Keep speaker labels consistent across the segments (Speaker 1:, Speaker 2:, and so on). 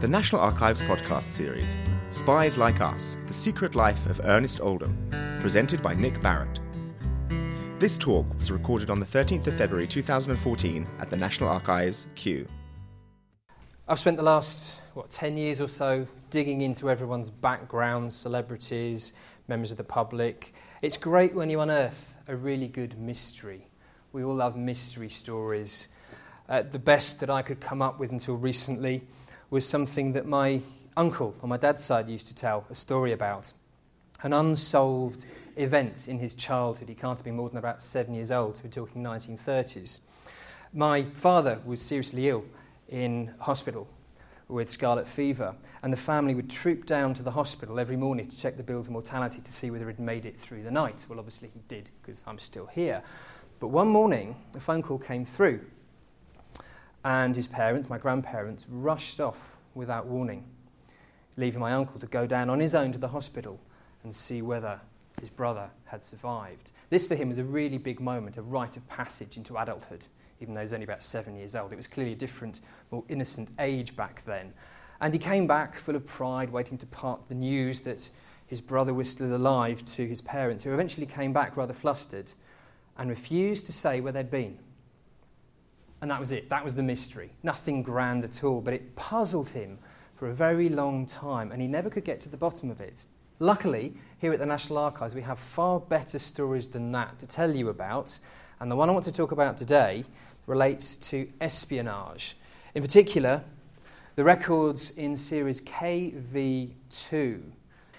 Speaker 1: The National Archives podcast series, Spies Like Us The Secret Life of Ernest Oldham, presented by Nick Barratt. This talk was recorded on the 13th of February 2014 at the National Archives, Kew.
Speaker 2: I've spent the last, what, 10 years or so digging into everyone's backgrounds, celebrities, members of the public. It's great when you unearth a really good mystery. We all love mystery stories. Uh, the best that I could come up with until recently was something that my uncle on my dad's side used to tell a story about. An unsolved event in his childhood. He can't have been more than about seven years old. so We're talking 1930s. My father was seriously ill in hospital with scarlet fever, and the family would troop down to the hospital every morning to check the bills of mortality to see whether he'd made it through the night. Well, obviously he did, because I'm still here. But one morning, a phone call came through and his parents, my grandparents, rushed off without warning, leaving my uncle to go down on his own to the hospital and see whether his brother had survived. This for him was a really big moment, a rite of passage into adulthood, even though he was only about seven years old. It was clearly a different, more innocent age back then. And he came back full of pride, waiting to part the news that his brother was still alive to his parents, who eventually came back rather flustered and refused to say where they'd been. And that was it. That was the mystery. Nothing grand at all. But it puzzled him for a very long time, and he never could get to the bottom of it. Luckily, here at the National Archives, we have far better stories than that to tell you about. And the one I want to talk about today relates to espionage. In particular, the records in series KV2.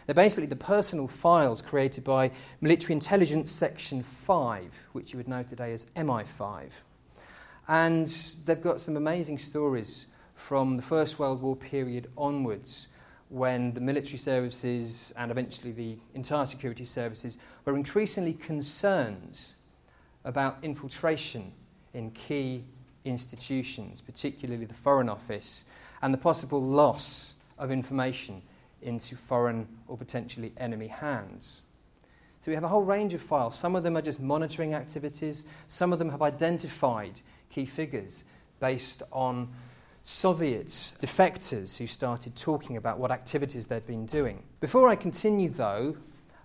Speaker 2: They're basically the personal files created by Military Intelligence Section 5, which you would know today as MI5. And they've got some amazing stories from the First World War period onwards when the military services and eventually the entire security services were increasingly concerned about infiltration in key institutions, particularly the Foreign Office, and the possible loss of information into foreign or potentially enemy hands. So we have a whole range of files. Some of them are just monitoring activities, some of them have identified key figures based on Soviet defectors who started talking about what activities they'd been doing. Before I continue, though,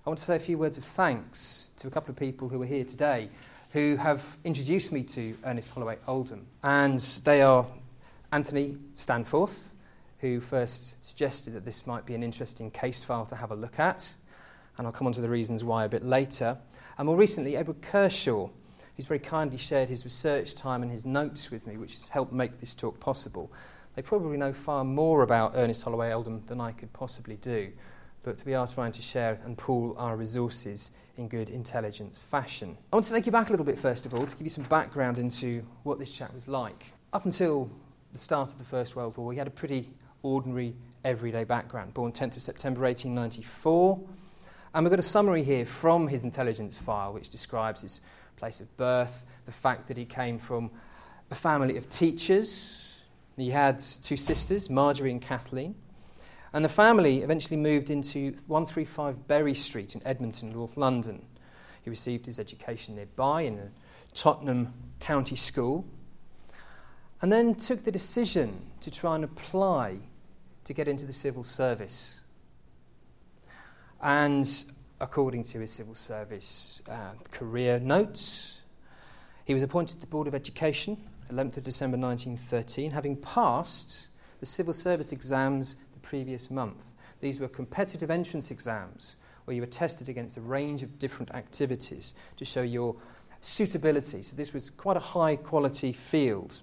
Speaker 2: I want to say a few words of thanks to a couple of people who are here today who have introduced me to Ernest Holloway Oldham. And they are Anthony Stanforth, who first suggested that this might be an interesting case file to have a look at. And I'll come on to the reasons why a bit later. And more recently, Edward Kershaw, He's very kindly shared his research time and his notes with me, which has helped make this talk possible. They probably know far more about Ernest Holloway Oldham than I could possibly do, but we are trying to share and pool our resources in good intelligence fashion. I want to take you back a little bit, first of all, to give you some background into what this chap was like. Up until the start of the First World War, he had a pretty ordinary, everyday background. Born 10th of September 1894. And we've got a summary here from his intelligence file, which describes his place of birth, the fact that he came from a family of teachers. He had two sisters, Marjorie and Kathleen. And the family eventually moved into 135 Berry Street in Edmonton, North London. He received his education nearby in a Tottenham County School, and then took the decision to try and apply to get into the civil service. And according to his civil service uh, career notes. He was appointed to the Board of Education 11th of December 1913, having passed the civil service exams the previous month. These were competitive entrance exams where you were tested against a range of different activities to show your suitability. So this was quite a high quality field.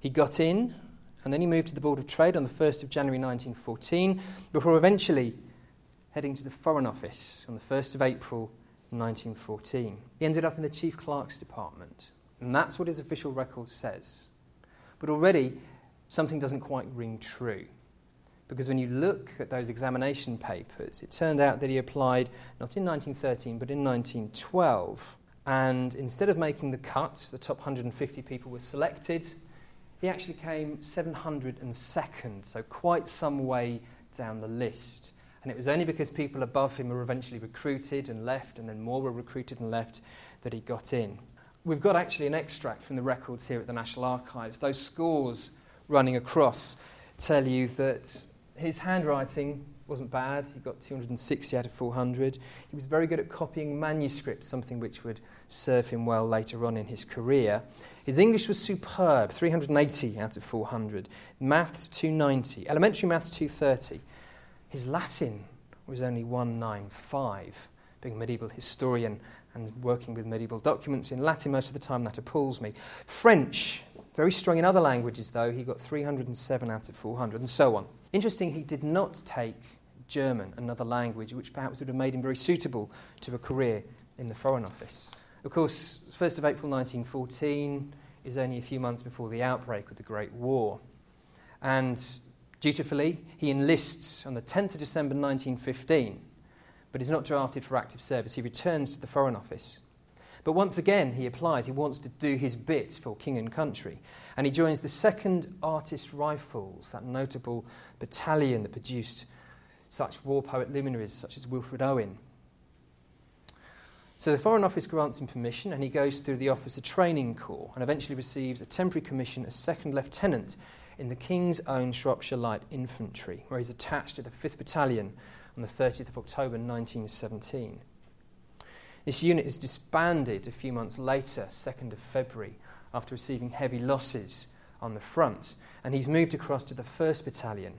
Speaker 2: He got in and then he moved to the Board of Trade on the 1st of January 1914 before eventually heading to the Foreign Office on the 1st of April 1914. He ended up in the Chief Clerk's Department, and that's what his official record says. But already, something doesn't quite ring true. Because when you look at those examination papers, it turned out that he applied not in 1913 but in 1912. And instead of making the cut, the top 150 people were selected, he actually came 702nd, so quite some way down the list. And it was only because people above him were eventually recruited and left, and then more were recruited and left, that he got in. We've got actually an extract from the records here at the National Archives, those scores running across tell you that his handwriting wasn't bad. He got 260 out of 400. He was very good at copying manuscripts, something which would serve him well later on in his career. His English was superb, 380 out of 400. Maths, 290. Elementary maths, 230. His Latin was only 195. Being a medieval historian and working with medieval documents in Latin most of the time, that appalls me. French, very strong in other languages, though. He got 307 out of 400, and so on. Interesting, he did not take German, another language, which perhaps would have made him very suitable to a career in the Foreign Office. Of course, 1st of April 1914 is only a few months before the outbreak of the Great War. And dutifully, he enlists on the 10th of December 1915, but is not drafted for active service. He returns to the Foreign Office. But once again, he applies. He wants to do his bit for king and country. And he joins the 2nd Artist Rifles, that notable battalion that produced such war poet luminaries such as Wilfred Owen. So the Foreign Office grants him permission and he goes through the Officer Training Corps and eventually receives a temporary commission as second lieutenant in the King's Own Shropshire Light Infantry, where he's attached to the 5th Battalion on the 30th of October 1917. This unit is disbanded a few months later, 2nd of February, after receiving heavy losses on the front, and he's moved across to the 1st Battalion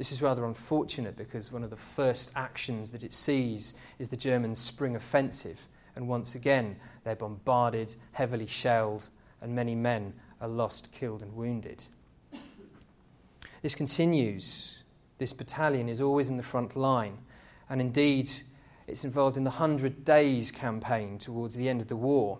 Speaker 2: this is rather unfortunate because one of the first actions that it sees is the German spring offensive, and once again they're bombarded, heavily shelled, and many men are lost, killed, and wounded. This continues. This battalion is always in the front line, and indeed, it's involved in the Hundred Days campaign towards the end of the war.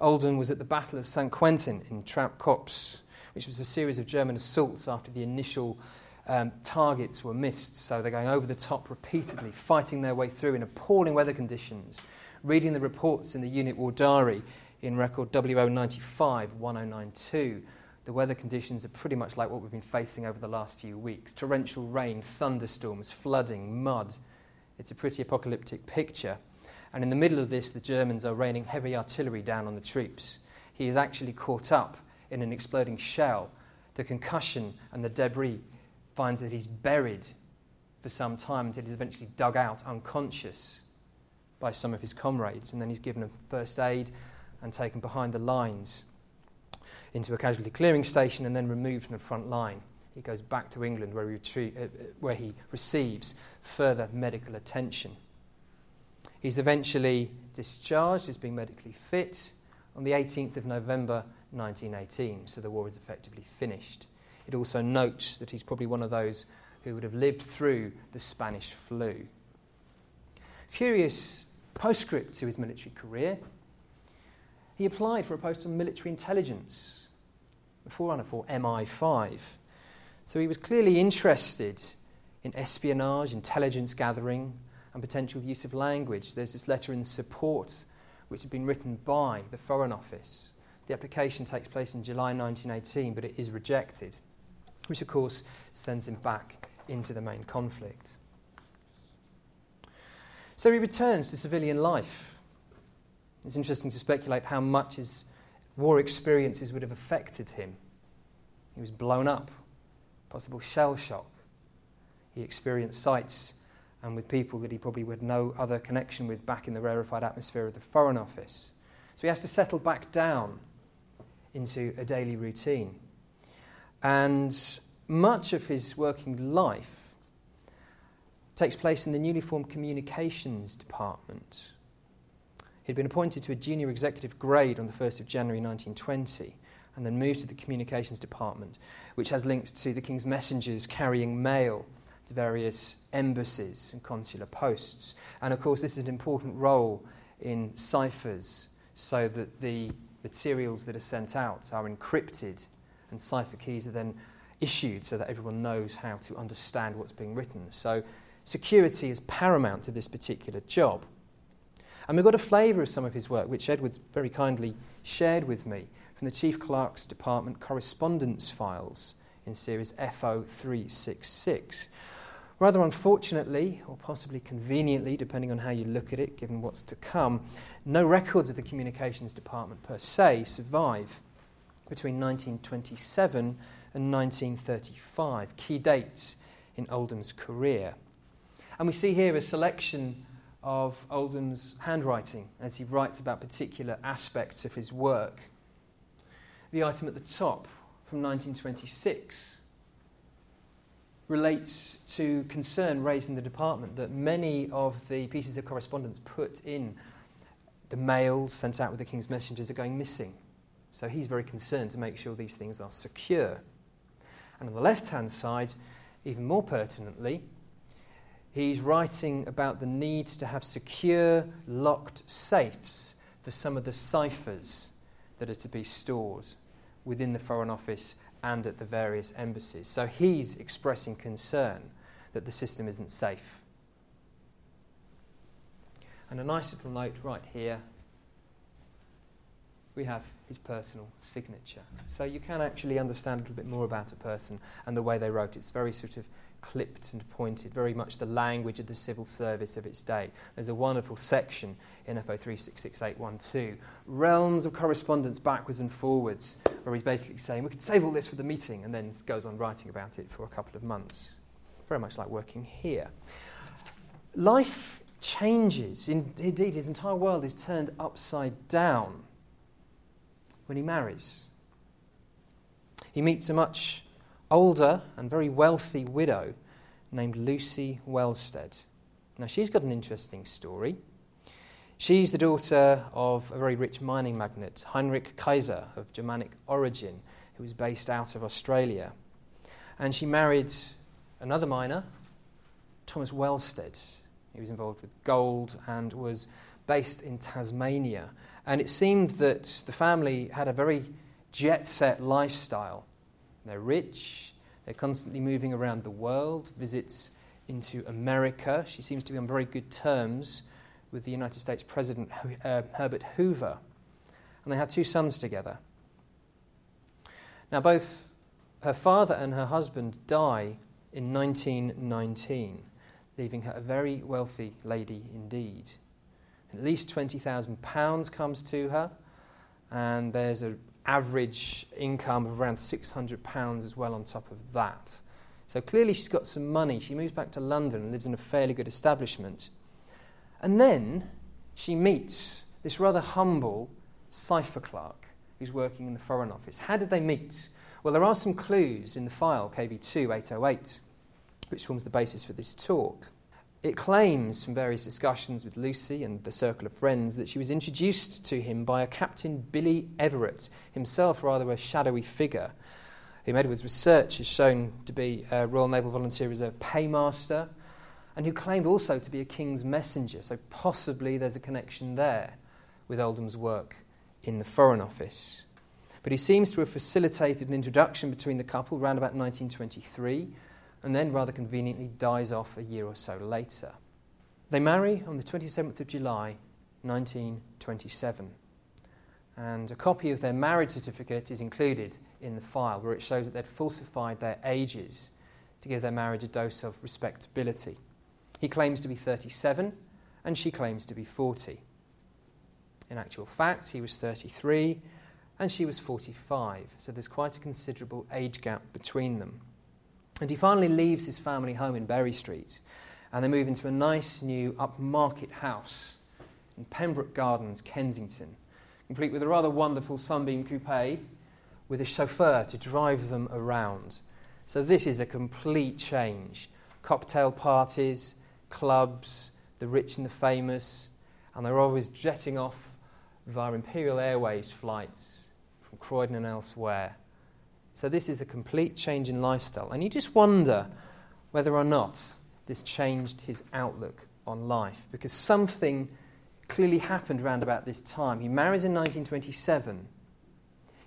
Speaker 2: Oldham was at the Battle of St. Quentin in Trapp Copse, which was a series of German assaults after the initial um, targets were missed, so they're going over the top repeatedly, fighting their way through in appalling weather conditions. Reading the reports in the unit war diary in record WO95 1092, the weather conditions are pretty much like what we've been facing over the last few weeks torrential rain, thunderstorms, flooding, mud. It's a pretty apocalyptic picture. And in the middle of this, the Germans are raining heavy artillery down on the troops. He is actually caught up in an exploding shell. The concussion and the debris finds that he's buried for some time until he's eventually dug out unconscious by some of his comrades. And then he's given first aid and taken behind the lines into a casualty clearing station and then removed from the front line. He goes back to England where he, retrie- uh, uh where he receives further medical attention. He's eventually discharged as being medically fit on the 18th of November 1918, so the war is effectively finished. It also notes that he's probably one of those who would have lived through the Spanish flu. Curious postscript to his military career. He applied for a post on military intelligence, the forerunner for MI5. So he was clearly interested in espionage, intelligence gathering, and potential use of language. There's this letter in support which had been written by the Foreign Office. The application takes place in July 1918, but it is rejected which of course sends him back into the main conflict. So he returns to civilian life. It's interesting to speculate how much his war experiences would have affected him. He was blown up, possible shell shock. He experienced sights and with people that he probably had no other connection with back in the rarefied atmosphere of the Foreign Office. So he has to settle back down into a daily routine. And much of his working life takes place in the newly formed communications department. He'd been appointed to a junior executive grade on the 1st of January 1920 and then moved to the communications department, which has links to the king's messengers carrying mail to various embassies and consular posts. And of course, this is an important role in ciphers so that the materials that are sent out are encrypted and cipher keys are then issued so that everyone knows how to understand what's being written. So security is paramount to this particular job. And we've got a flavour of some of his work, which Edwards very kindly shared with me from the Chief Clerk's Department correspondence files in series FO366. Rather unfortunately, or possibly conveniently, depending on how you look at it, given what's to come, no records of the Communications Department per se survive between 1927 and 1935, key dates in Oldham's career. And we see here a selection of Oldham's handwriting as he writes about particular aspects of his work. The item at the top from 1926 relates to concern raised in the department that many of the pieces of correspondence put in the mails sent out with the King's messengers are going missing. So he's very concerned to make sure these things are secure. And on the left hand side, even more pertinently, he's writing about the need to have secure, locked safes for some of the ciphers that are to be stored within the Foreign Office and at the various embassies. So he's expressing concern that the system isn't safe. And a nice little note right here we have his personal signature. So you can actually understand a little bit more about a person and the way they wrote. It's very sort of clipped and pointed, very much the language of the civil service of its day. There's a wonderful section in FO 366812, realms of correspondence backwards and forwards, where he's basically saying, we could save all this for the meeting, and then goes on writing about it for a couple of months. Very much like working here. Life changes. In, indeed, his entire world is turned upside down when he marries. He meets a much older and very wealthy widow named Lucy Wellsted. Now, she's got an interesting story. She's the daughter of a very rich mining magnate, Heinrich Kaiser, of Germanic origin, who was based out of Australia. And she married another miner, Thomas Wellsted. He was involved with gold and was based in Tasmania. And it seemed that the family had a very jet set lifestyle. They're rich, they're constantly moving around the world, visits into America. She seems to be on very good terms with the United States President uh, Herbert Hoover. And they have two sons together. Now, both her father and her husband die in 1919, leaving her a very wealthy lady indeed. At least £20,000 comes to her, and there's an average income of around £600 as well on top of that. So clearly she's got some money. She moves back to London and lives in a fairly good establishment. And then she meets this rather humble cipher clerk who's working in the Foreign Office. How did they meet? Well, there are some clues in the file KV2 808, which forms the basis for this talk. It claims from various discussions with Lucy and the circle of friends that she was introduced to him by a Captain Billy Everett, himself rather a shadowy figure, whom Edwards' research has shown to be a Royal Naval Volunteer Reserve paymaster, and who claimed also to be a king's messenger. So possibly there's a connection there with Oldham's work in the Foreign Office. But he seems to have facilitated an introduction between the couple around about 1923 and then rather conveniently dies off a year or so later. They marry on the 27th of July 1927, and a copy of their marriage certificate is included in the file where it shows that they'd falsified their ages to give their marriage a dose of respectability. He claims to be 37 and she claims to be 40. In actual fact, he was 33 and she was 45, so there's quite a considerable age gap between them. And he finally leaves his family home in Berry Street and they move into a nice new upmarket house in Pembroke Gardens, Kensington, complete with a rather wonderful sunbeam coupe with a chauffeur to drive them around. So this is a complete change. Cocktail parties, clubs, the rich and the famous, and they're always jetting off via Imperial Airways flights from Croydon and elsewhere. So, this is a complete change in lifestyle. And you just wonder whether or not this changed his outlook on life, because something clearly happened around about this time. He marries in 1927,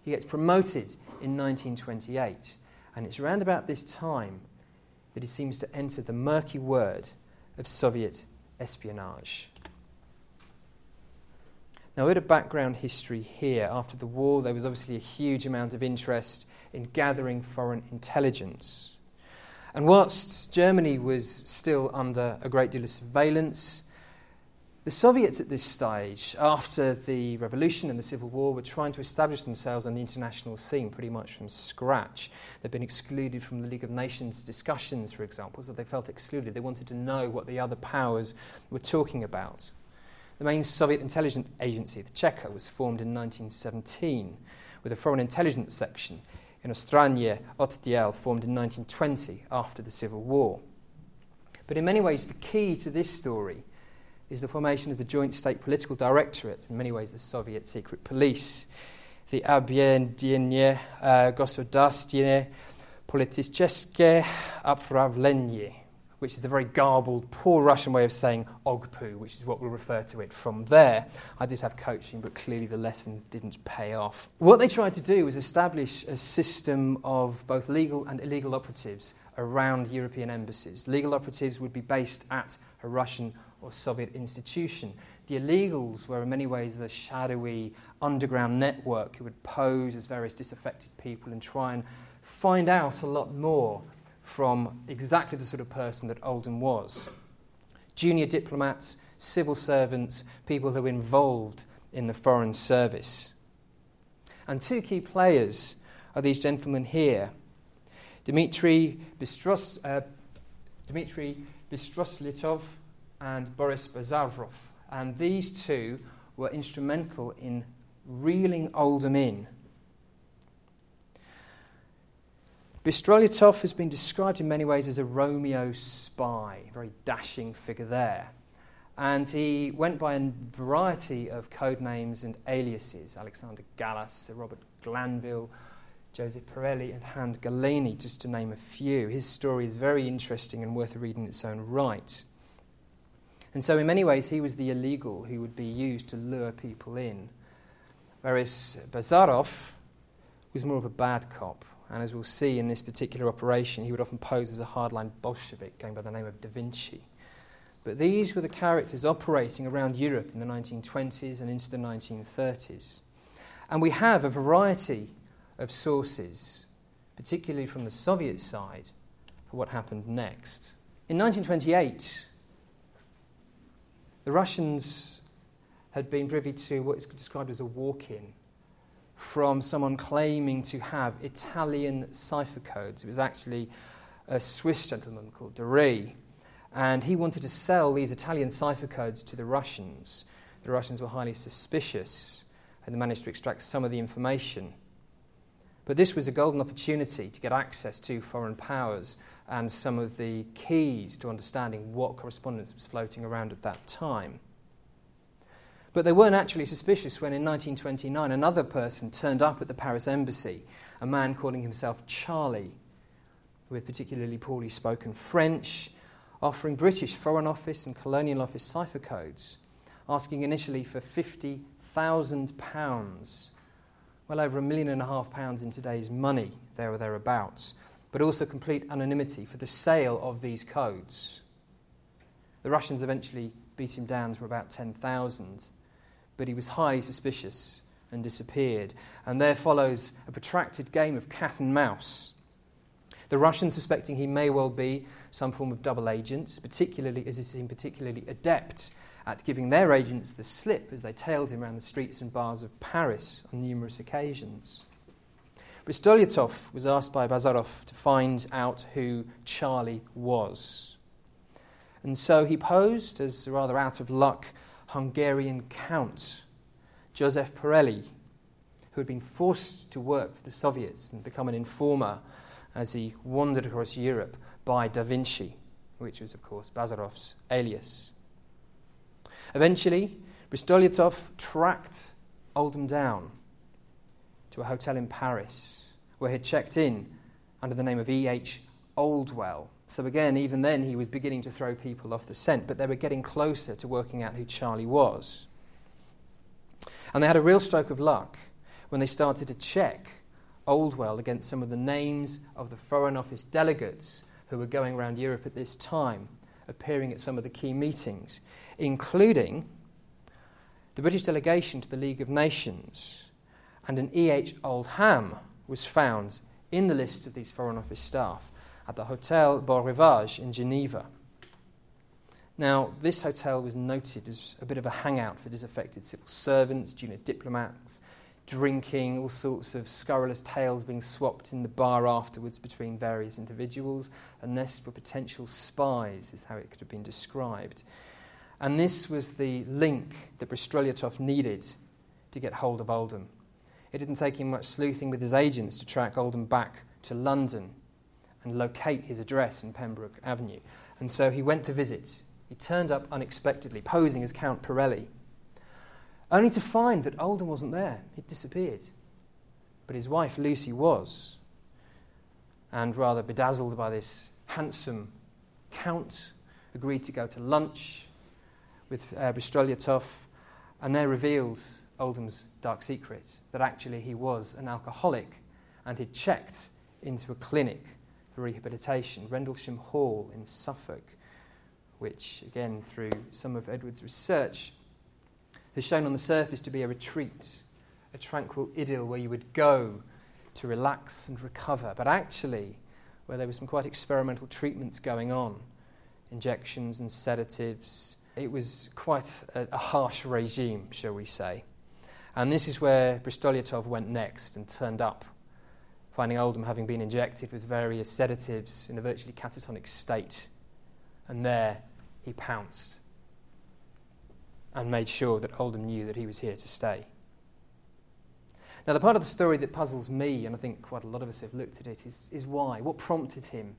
Speaker 2: he gets promoted in 1928, and it's around about this time that he seems to enter the murky word of Soviet espionage. Now, a bit of background history here. After the war, there was obviously a huge amount of interest in gathering foreign intelligence. And whilst Germany was still under a great deal of surveillance, The Soviets at this stage, after the revolution and the civil war, were trying to establish themselves on the international scene pretty much from scratch. They'd been excluded from the League of Nations discussions, for example, so they felt excluded. They wanted to know what the other powers were talking about. The main Soviet intelligence agency, the Cheka, was formed in 1917 with a foreign intelligence section in Ostranie Otdiel formed in 1920 after the Civil War. But in many ways, the key to this story is the formation of the Joint State Political Directorate, in many ways, the Soviet secret police, the Abiendienie uh, Gospodarstviene Polityczeskie Upravlenie which is a very garbled, poor Russian way of saying OGPU, which is what we'll refer to it from there. I did have coaching, but clearly the lessons didn't pay off. What they tried to do was establish a system of both legal and illegal operatives around European embassies. Legal operatives would be based at a Russian or Soviet institution. The illegals were in many ways a shadowy underground network who would pose as various disaffected people and try and find out a lot more from exactly the sort of person that Oldham was. Junior diplomats, civil servants, people who were involved in the Foreign Service. And two key players are these gentlemen here Dmitry, Bistros, uh, Dmitry Bistroslitov and Boris Bazarov. And these two were instrumental in reeling Oldham in. Bystrolyotov has been described in many ways as a Romeo spy, a very dashing figure there. And he went by a variety of code names and aliases Alexander Galas, Sir Robert Glanville, Joseph Pirelli, and Hans Galeni, just to name a few. His story is very interesting and worth a read in its own right. And so, in many ways, he was the illegal who would be used to lure people in. Whereas Bazarov was more of a bad cop. And as we'll see in this particular operation, he would often pose as a hardline Bolshevik going by the name of Da Vinci. But these were the characters operating around Europe in the 1920s and into the 1930s. And we have a variety of sources, particularly from the Soviet side, for what happened next. In 1928, the Russians had been privy to what is described as a walk in from someone claiming to have Italian cipher codes. It was actually a Swiss gentleman called Dury, and he wanted to sell these Italian cipher codes to the Russians. The Russians were highly suspicious, and they managed to extract some of the information. But this was a golden opportunity to get access to foreign powers and some of the keys to understanding what correspondence was floating around at that time. But they weren't actually suspicious when in 1929 another person turned up at the Paris embassy, a man calling himself Charlie, with particularly poorly spoken French, offering British Foreign Office and Colonial Office cipher codes, asking initially for £50,000, well over a million and a half pounds in today's money, there or thereabouts, but also complete anonymity for the sale of these codes. The Russians eventually beat him down to about 10,000 but he was highly suspicious and disappeared. And there follows a protracted game of cat and mouse. The Russians suspecting he may well be some form of double agent, particularly as he seemed particularly adept at giving their agents the slip as they tailed him around the streets and bars of Paris on numerous occasions. Bystrolyotov was asked by Bazarov to find out who Charlie was. And so he posed as rather out of luck Hungarian count, Joseph Pirelli, who had been forced to work for the Soviets and become an informer as he wandered across Europe by Da Vinci, which was, of course, Bazarov's alias. Eventually, Bystrolyotov tracked Oldham down to a hotel in Paris where he had checked in under the name of E.H. Oldwell, so again, even then, he was beginning to throw people off the scent, but they were getting closer to working out who Charlie was. And they had a real stroke of luck when they started to check Oldwell against some of the names of the Foreign Office delegates who were going around Europe at this time, appearing at some of the key meetings, including the British delegation to the League of Nations. And an E.H. Oldham was found in the list of these Foreign Office staff at the Hotel Beau Rivage in Geneva. Now, this hotel was noted as a bit of a hangout for disaffected civil servants, junior diplomats, drinking, all sorts of scurrilous tales being swapped in the bar afterwards between various individuals. A nest for potential spies is how it could have been described. And this was the link that Bystrolyotov needed to get hold of Oldham. It didn't take him much sleuthing with his agents to track Oldham back to London and locate his address in Pembroke Avenue. And so he went to visit. He turned up unexpectedly, posing as Count Pirelli only to find that Oldham wasn't there. He'd disappeared. But his wife, Lucy, was. And rather bedazzled by this handsome count, agreed to go to lunch with uh, Bystrolyotov, and there revealed Oldham's dark secret that actually he was an alcoholic and he'd checked into a clinic rehabilitation, Rendlesham Hall in Suffolk, which, again, through some of Edward's research, has shown on the surface to be a retreat, a tranquil idyll where you would go to relax and recover, but actually, where there were some quite experimental treatments going on, injections and sedatives. It was quite a, a harsh regime, shall we say. And this is where Bystrolyotov went next and turned up, finding Oldham having been injected with various sedatives in a virtually catatonic state. And there he pounced and made sure that Oldham knew that he was here to stay. Now, the part of the story that puzzles me, and I think quite a lot of us have looked at it, is, is why? What prompted him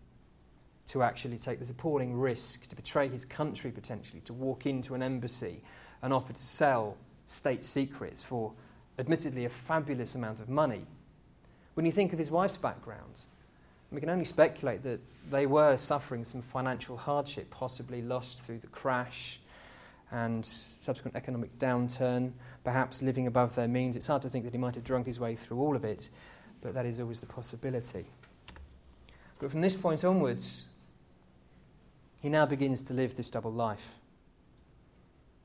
Speaker 2: to actually take this appalling risk, to betray his country potentially, to walk into an embassy and offer to sell state secrets for admittedly a fabulous amount of money? When you think of his wife's background, we can only speculate that they were suffering some financial hardship, possibly lost through the crash and subsequent economic downturn, perhaps living above their means. It's hard to think that he might have drunk his way through all of it, but that is always the possibility. But from this point onwards, he now begins to live this double life.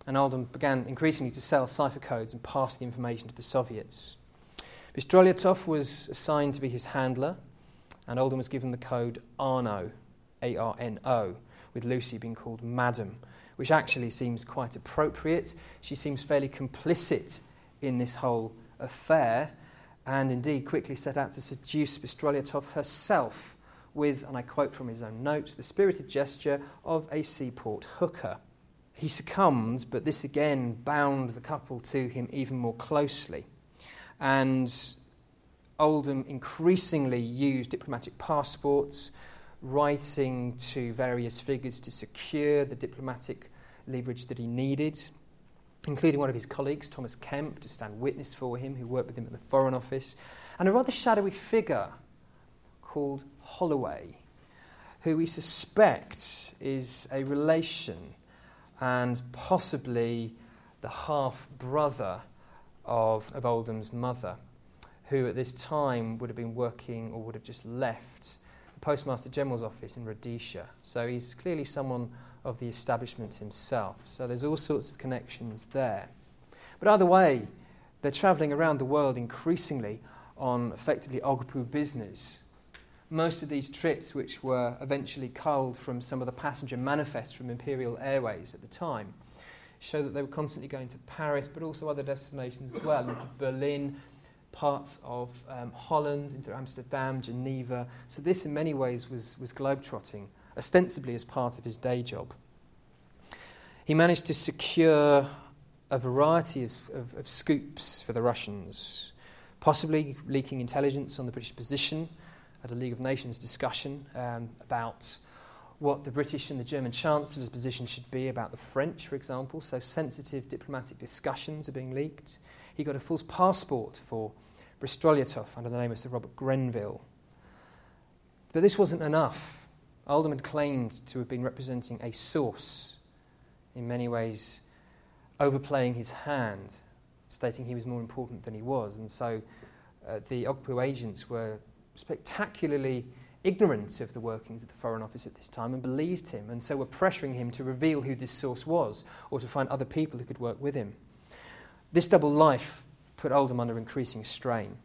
Speaker 2: And Oldham began increasingly to sell cipher codes and pass the information to the Soviets. Bystrolyotov was assigned to be his handler, and Oldham was given the code Arno, A R N O, with Lucy being called Madam, which actually seems quite appropriate. She seems fairly complicit in this whole affair, and indeed quickly set out to seduce Bystrolyotov herself with, and I quote from his own notes, the spirited gesture of a seaport hooker. He succumbs, but this again bound the couple to him even more closely. And Oldham increasingly used diplomatic passports, writing to various figures to secure the diplomatic leverage that he needed, including one of his colleagues, Thomas Kemp, to stand witness for him, who worked with him at the Foreign Office, and a rather shadowy figure called Holloway, who we suspect is a relation and possibly the half brother of, of Oldham's mother, who at this time would have been working or would have just left the Postmaster General's office in Rhodesia. So he's clearly someone of the establishment himself. So there's all sorts of connections there. But either way, they're travelling around the world increasingly on effectively Ogpu business. Most of these trips, which were eventually culled from some of the passenger manifests from Imperial Airways at the time, show that they were constantly going to Paris, but also other destinations as well, into Berlin, parts of um, Holland, into Amsterdam, Geneva. So this, in many ways, was, was globetrotting, ostensibly as part of his day job. He managed to secure a variety of, of, of scoops for the Russians, possibly leaking intelligence on the British position at a League of Nations discussion um, about what the British and the German Chancellor's position should be about the French, for example. So sensitive diplomatic discussions are being leaked. He got a false passport for Bystrolyotov under the name of Sir Robert Grenville. But this wasn't enough. Oldham claimed to have been representing a source, in many ways overplaying his hand, stating he was more important than he was. And so uh, the Ogpu agents were spectacularly ignorant of the workings of the Foreign Office at this time and believed him, and so were pressuring him to reveal who this source was or to find other people who could work with him. This double life put Oldham under increasing strain.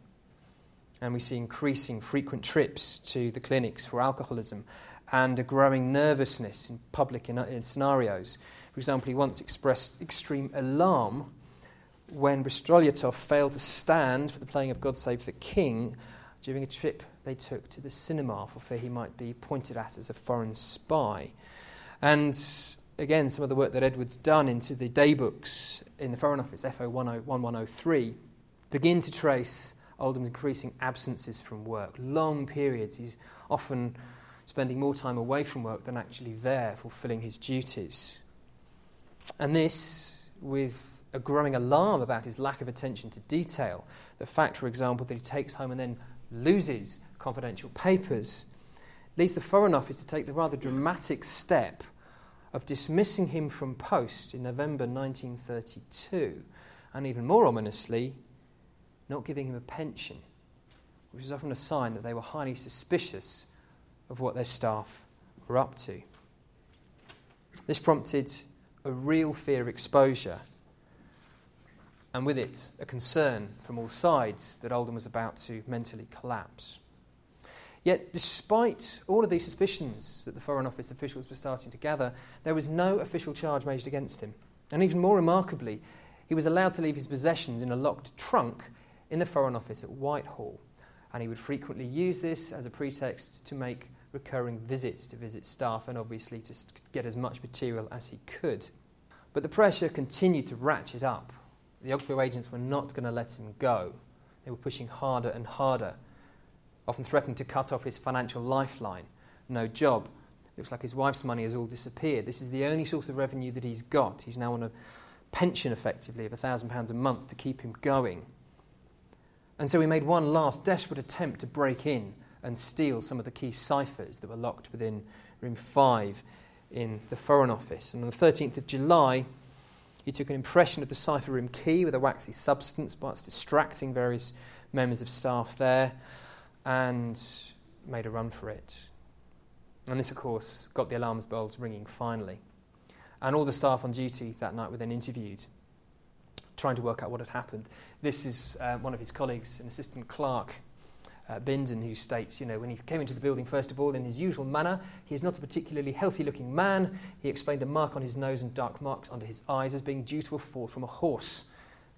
Speaker 2: And we see increasing frequent trips to the clinics for alcoholism and a growing nervousness in public in, in scenarios. For example, he once expressed extreme alarm when Brystolyatov failed to stand for the playing of God Save the King during a trip they took to the cinema for fear he might be pointed at as a foreign spy. And again, some of the work that Edward's done into the daybooks in the Foreign Office, FO 1103, begin to trace Oldham's increasing absences from work, long periods. He's often spending more time away from work than actually there, fulfilling his duties. And this, with a growing alarm about his lack of attention to detail, the fact, for example, that he takes home and then loses confidential papers, leads the Foreign Office to take the rather dramatic step of dismissing him from post in November 1932, and even more ominously, not giving him a pension, which is often a sign that they were highly suspicious of what their staff were up to. This prompted a real fear of exposure, and with it, a concern from all sides that Oldham was about to mentally collapse. Yet, despite all of these suspicions that the Foreign Office officials were starting to gather, there was no official charge made against him. And even more remarkably, he was allowed to leave his possessions in a locked trunk in the Foreign Office at Whitehall. And he would frequently use this as a pretext to make recurring visits to visit staff and obviously to get as much material as he could. But the pressure continued to ratchet up. The Ogpu agents were not going to let him go. They were pushing harder and harder, often threatened to cut off his financial lifeline. No job. Looks like his wife's money has all disappeared. This is the only source of revenue that he's got. He's now on a pension, effectively, of £1,000 a month to keep him going. And so he made one last desperate attempt to break in and steal some of the key ciphers that were locked within room 5 in the Foreign Office. And on the 13th of July, he took an impression of the cipher room key with a waxy substance, whilst distracting various members of staff there, and made a run for it. And this, of course, got the alarm bells ringing finally. And all the staff on duty that night were then interviewed, trying to work out what had happened. This is uh, one of his colleagues, an assistant clerk uh, Bindon, who states, you know, when he came into the building, first of all, in his usual manner, he is not a particularly healthy looking man. He explained a mark on his nose and dark marks under his eyes as being due to a fall from a horse.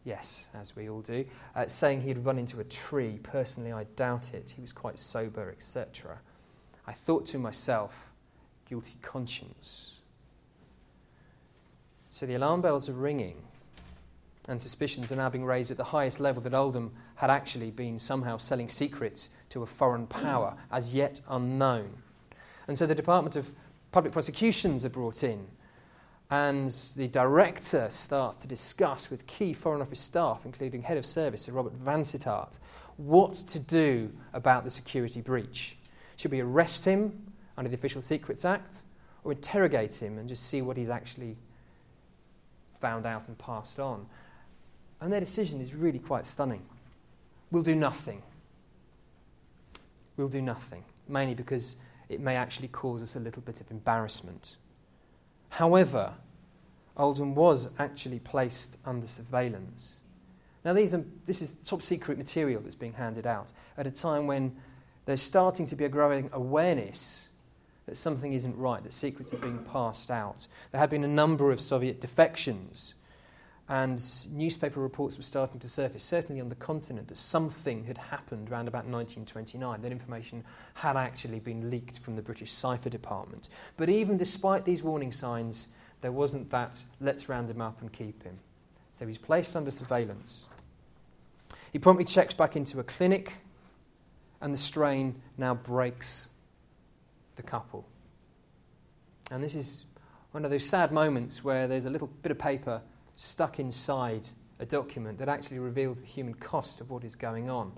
Speaker 2: Yes, as we all do. Uh, saying he had run into a tree. Personally, I doubt it. He was quite sober, etc. I thought to myself, guilty conscience. So the alarm bells are ringing and suspicions are now being raised at the highest level that Oldham had actually been somehow selling secrets to a foreign power, as yet unknown. And so the Department of Public Prosecutions are brought in, and the director starts to discuss with key Foreign Office staff, including Head of Service Sir Robert Vansittart, what to do about the security breach. Should we arrest him under the Official Secrets Act, or interrogate him and just see what he's actually found out and passed on? And their decision is really quite stunning. We'll do nothing. We'll do nothing, mainly because it may actually cause us a little bit of embarrassment. However, Oldham was actually placed under surveillance. Now, these are, this is top secret material that's being handed out at a time when there's starting to be a growing awareness that something isn't right, that secrets are being passed out. There had been a number of Soviet defections and newspaper reports were starting to surface, certainly on the continent, that something had happened around about 1929. That information had actually been leaked from the British Cipher Department. But even despite these warning signs, there wasn't that let's round him up and keep him. So he's placed under surveillance. He promptly checks back into a clinic, and the strain now breaks the couple. And this is one of those sad moments where there's a little bit of paper stuck inside a document that actually reveals the human cost of what is going on.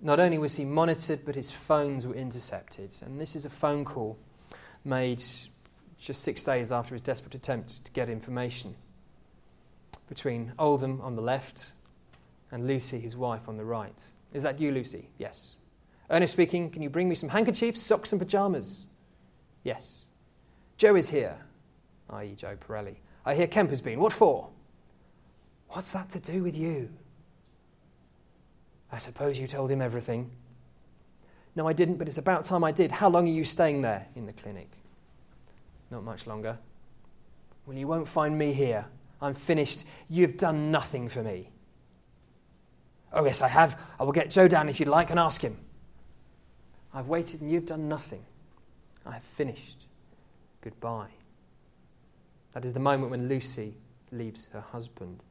Speaker 2: Not only was he monitored, but his phones were intercepted. And this is a phone call made just six days after his desperate attempt to get information between Oldham on the left and Lucy, his wife, on the right. Is that you, Lucy? Yes. Ernest speaking, can you bring me some handkerchiefs, socks, and pyjamas? Yes. Joe is here, i.e., Joe Pirelli. I hear Kemp has been. What for? What's that to do with you? I suppose you told him everything. No, I didn't, but it's about time I did. How long are you staying there in the clinic? Not much longer. Well, you won't find me here. I'm finished. You've done nothing for me. Oh, yes, I have. I will get Joe down if you'd like and ask him. I've waited and you've done nothing. I have finished. Goodbye. That is the moment when Lucy leaves her husband,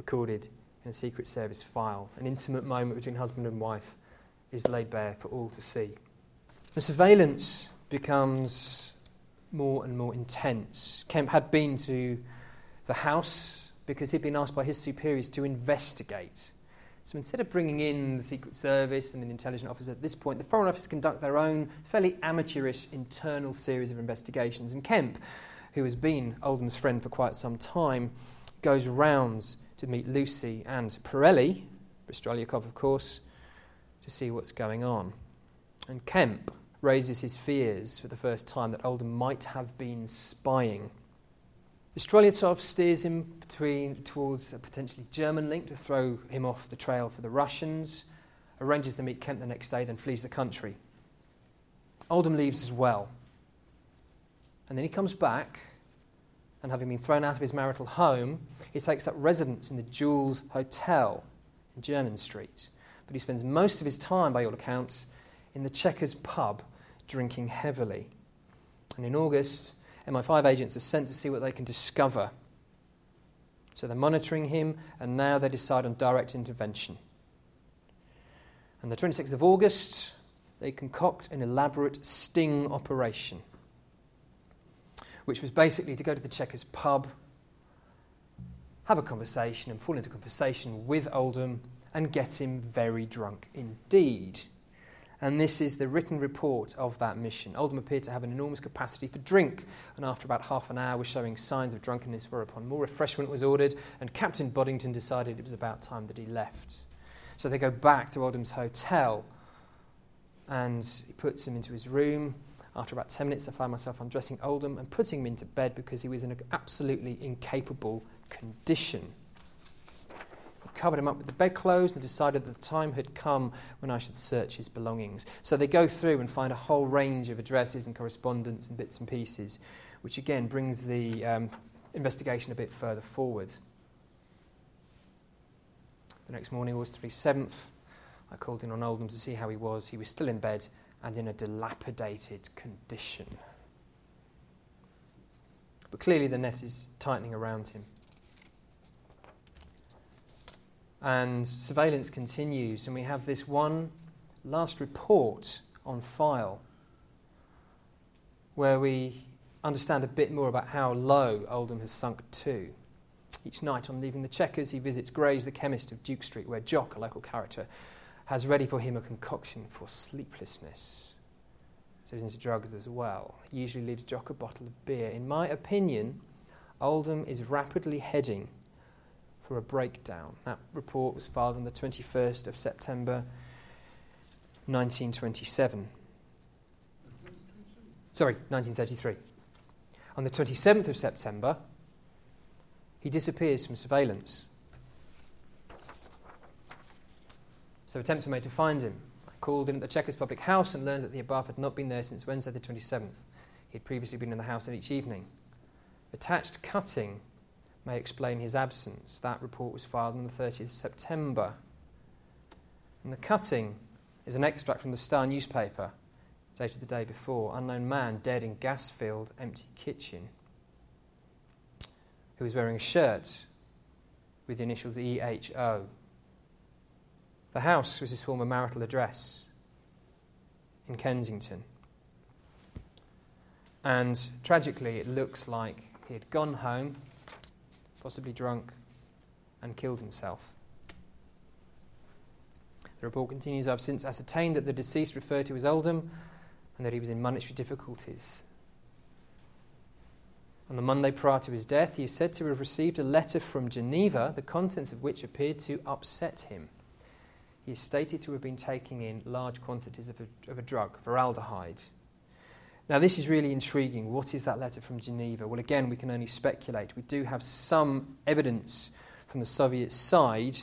Speaker 2: recorded in a Secret Service file. An intimate moment between husband and wife is laid bare for all to see. The surveillance becomes more and more intense. Kemp had been to the house because he'd been asked by his superiors to investigate. So instead of bringing in the Secret Service and an intelligence officer at this point, the Foreign Office conduct their own fairly amateurish internal series of investigations. And Kemp, who has been Oldham's friend for quite some time, goes round to meet Lucy and Pirelli, Bystrolyotov, of course, to see what's going on. And Kemp raises his fears for the first time that Oldham might have been spying. Bystrolyotov steers him between, towards a potentially German link to throw him off the trail for the Russians, arranges to meet Kemp the next day, then flees the country. Oldham leaves as well. And then he comes back, and having been thrown out of his marital home, he takes up residence in the Jules Hotel in Jermyn Street. But he spends most of his time, by all accounts, in the Chequers pub, drinking heavily. And in August, MI5 agents are sent to see what they can discover. So they're monitoring him, and now they decide on direct intervention. On the 26th of August, they concoct an elaborate sting operation, which was basically to go to the Chequers pub, have a conversation, and fall into conversation with Oldham and get him very drunk indeed and this is the written report of that mission. Oldham appeared to have an enormous capacity for drink, and after about half an hour was showing signs of drunkenness, whereupon more refreshment was ordered, and Captain Boddington decided it was about time that he left. So they go back to Oldham's hotel, and he puts him into his room. After about 10 minutes, I find myself undressing Oldham and putting him into bed because he was in an absolutely incapable condition I covered him up with the bedclothes and decided that the time had come when I should search his belongings. So they go through and find a whole range of addresses and correspondence and bits and pieces, which again brings the um, investigation a bit further forward. The next morning, August 27th, I called in on Oldham to see how he was. He was still in bed and in a dilapidated condition. But clearly, the net is tightening around him. And surveillance continues, and we have this one last report on file where we understand a bit more about how low Oldham has sunk to. Each night on leaving the Chequers, he visits Grays, the chemist of Duke Street, where Jock, a local character, has ready for him a concoction for sleeplessness. So he's into drugs as well. He usually leaves Jock a bottle of beer. In my opinion, Oldham is rapidly heading for a breakdown. That report was filed on the 21st of September 1927. Sorry, 1933. On the 27th of September, he disappears from surveillance. So attempts were made to find him. I called in at the Chequers public house and learned that the above had not been there since Wednesday the 27th. He had previously been in the house each evening. Attached cutting may explain his absence. That report was filed on the 30th of September. And the cutting is an extract from the Star newspaper, dated the day before. Unknown man dead in gas field, empty kitchen. Who was wearing a shirt with the initials EHO. The house was his former marital address in Kensington. And tragically, it looks like he had gone home possibly drunk, and killed himself. The report continues I've since ascertained that the deceased referred to as Oldham and that he was in monetary difficulties. On the Monday prior to his death, he is said to have received a letter from Geneva, the contents of which appeared to upset him. He is stated to have been taking in large quantities of a, of a drug, formaldehyde, now, this is really intriguing. What is that letter from Geneva? Well, again, we can only speculate. We do have some evidence from the Soviet side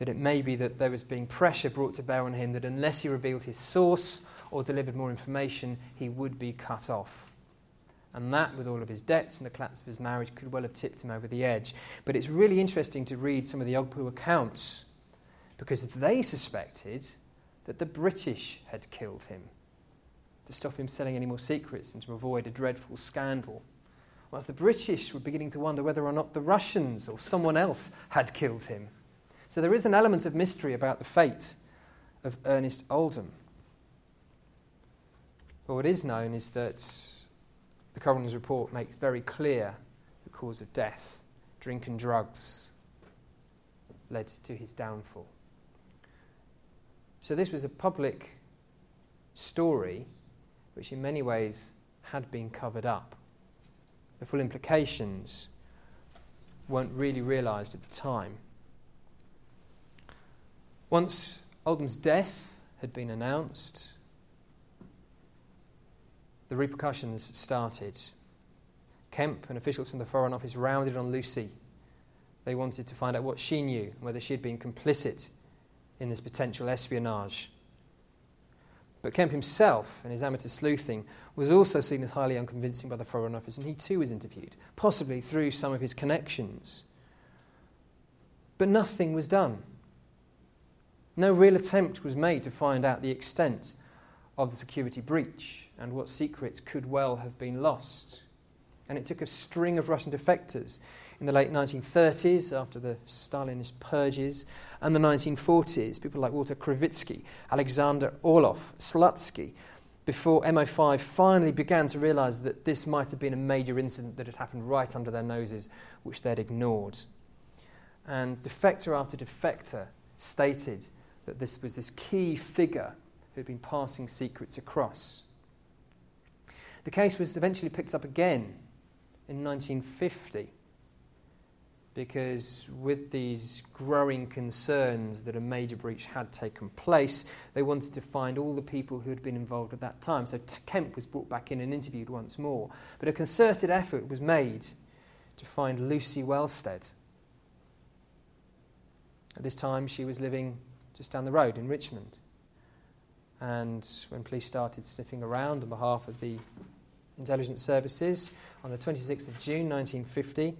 Speaker 2: that it may be that there was being pressure brought to bear on him that unless he revealed his source or delivered more information, he would be cut off. And that, with all of his debts and the collapse of his marriage, could well have tipped him over the edge. But it's really interesting to read some of the Ogpu accounts because they suspected that the British had killed him to stop him selling any more secrets and to avoid a dreadful scandal. Whilst the British were beginning to wonder whether or not the Russians or someone else had killed him. So there is an element of mystery about the fate of Ernest Oldham. But what is known is that the coroner's report makes very clear the cause of death drink and drugs led to his downfall. So this was a public story which, in many ways, had been covered up. The full implications weren't really realised at the time. Once Oldham's death had been announced, the repercussions started. Kemp and officials from the Foreign Office rounded on Lucy. They wanted to find out what she knew, whether she had been complicit in this potential espionage. But Kemp himself and his amateur sleuthing was also seen as highly unconvincing by the Foreign Office, and he too was interviewed, possibly through some of his connections. But nothing was done. No real attempt was made to find out the extent of the security breach and what secrets could well have been lost. And it took a string of Russian defectors in the late 1930s after the Stalinist purges and the 1940s, people like Walter Krivitsky, Alexander Orlov, Slutsky, before MI5 finally began to realize that this might have been a major incident that had happened right under their noses, which they'd ignored. And defector after defector stated that this was this key figure who had been passing secrets across. The case was eventually picked up again in 1950 because, with these growing concerns that a major breach had taken place, they wanted to find all the people who had been involved at that time. So Kemp was brought back in and interviewed once more. But a concerted effort was made to find Lucy Wellstead. At this time, she was living just down the road in Richmond. And when police started sniffing around on behalf of the intelligence services on the 26th of June 1950,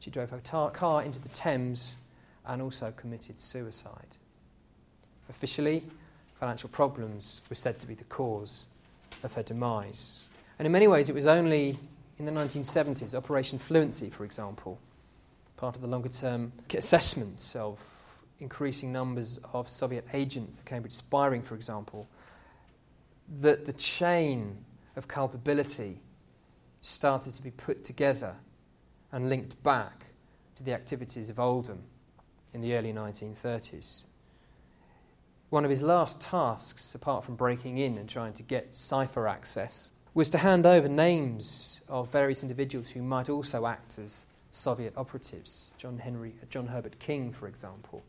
Speaker 2: she drove her tar- car into the Thames and also committed suicide. Officially, financial problems were said to be the cause of her demise. And in many ways, it was only in the 1970s, Operation Fluency, for example, part of the longer term assessment of increasing numbers of Soviet agents, the Cambridge spying, for example, that the chain of culpability started to be put together and linked back to the activities of Oldham in the early 1930s. One of his last tasks, apart from breaking in and trying to get cipher access, was to hand over names of various individuals who might also act as Soviet operatives. John Henry, John Herbert King, for example.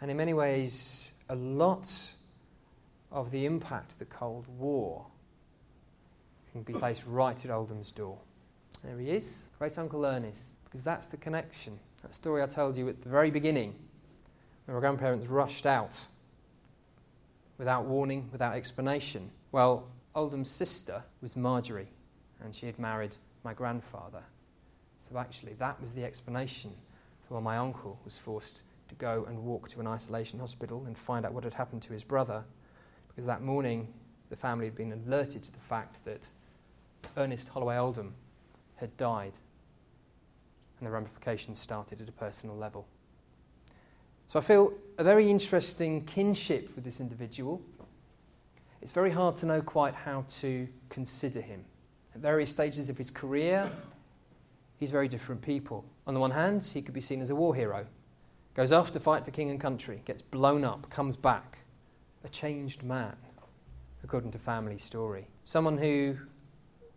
Speaker 2: And in many ways, a lot of the impact of the Cold War can be placed right at Oldham's door. There he is, great Uncle Ernest, because that's the connection. That story I told you at the very beginning, where our grandparents rushed out without warning, without explanation. Well, Oldham's sister was Marjorie, and she had married my grandfather. So actually, that was the explanation for why my uncle was forced to go and walk to an isolation hospital and find out what had happened to his brother, because that morning the family had been alerted to the fact that Ernest Holloway Oldham had died, and the ramifications started at a personal level. So I feel a very interesting kinship with this individual. It's very hard to know quite how to consider him. At various stages of his career, he's very different people. On the one hand, he could be seen as a war hero, goes off to fight for king and country, gets blown up, comes back, a changed man, according to family story. Someone who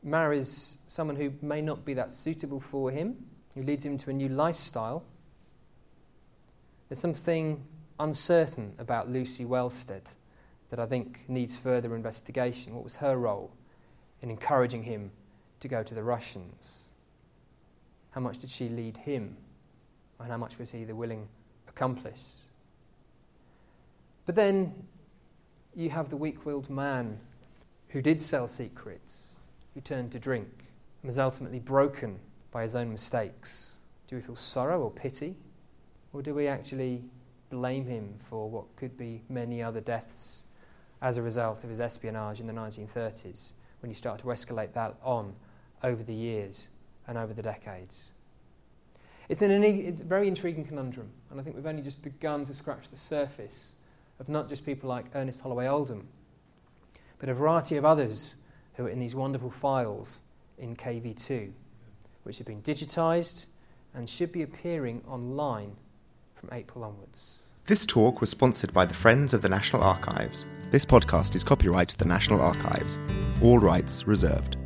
Speaker 2: marries someone who may not be that suitable for him, who leads him to a new lifestyle. There's something uncertain about Lucy Wellstead that I think needs further investigation. What was her role in encouraging him to go to the Russians? How much did she lead him? And how much was he the willing accomplice. But then you have the weak willed man who did sell secrets, who turned to drink, and was ultimately broken by his own mistakes. Do we feel sorrow or pity? Or do we actually blame him for what could be many other deaths as a result of his espionage in the 1930s when you start to escalate that on over the years and over the decades? It's, an, it's a very intriguing conundrum, and I think we've only just begun to scratch the surface of not just people like Ernest Holloway Oldham, but a variety of others who are in these wonderful files in KV2, which have been digitised and should be appearing online from April onwards.
Speaker 1: This talk was sponsored by the Friends of the National Archives. This podcast is copyright the National Archives. All rights reserved.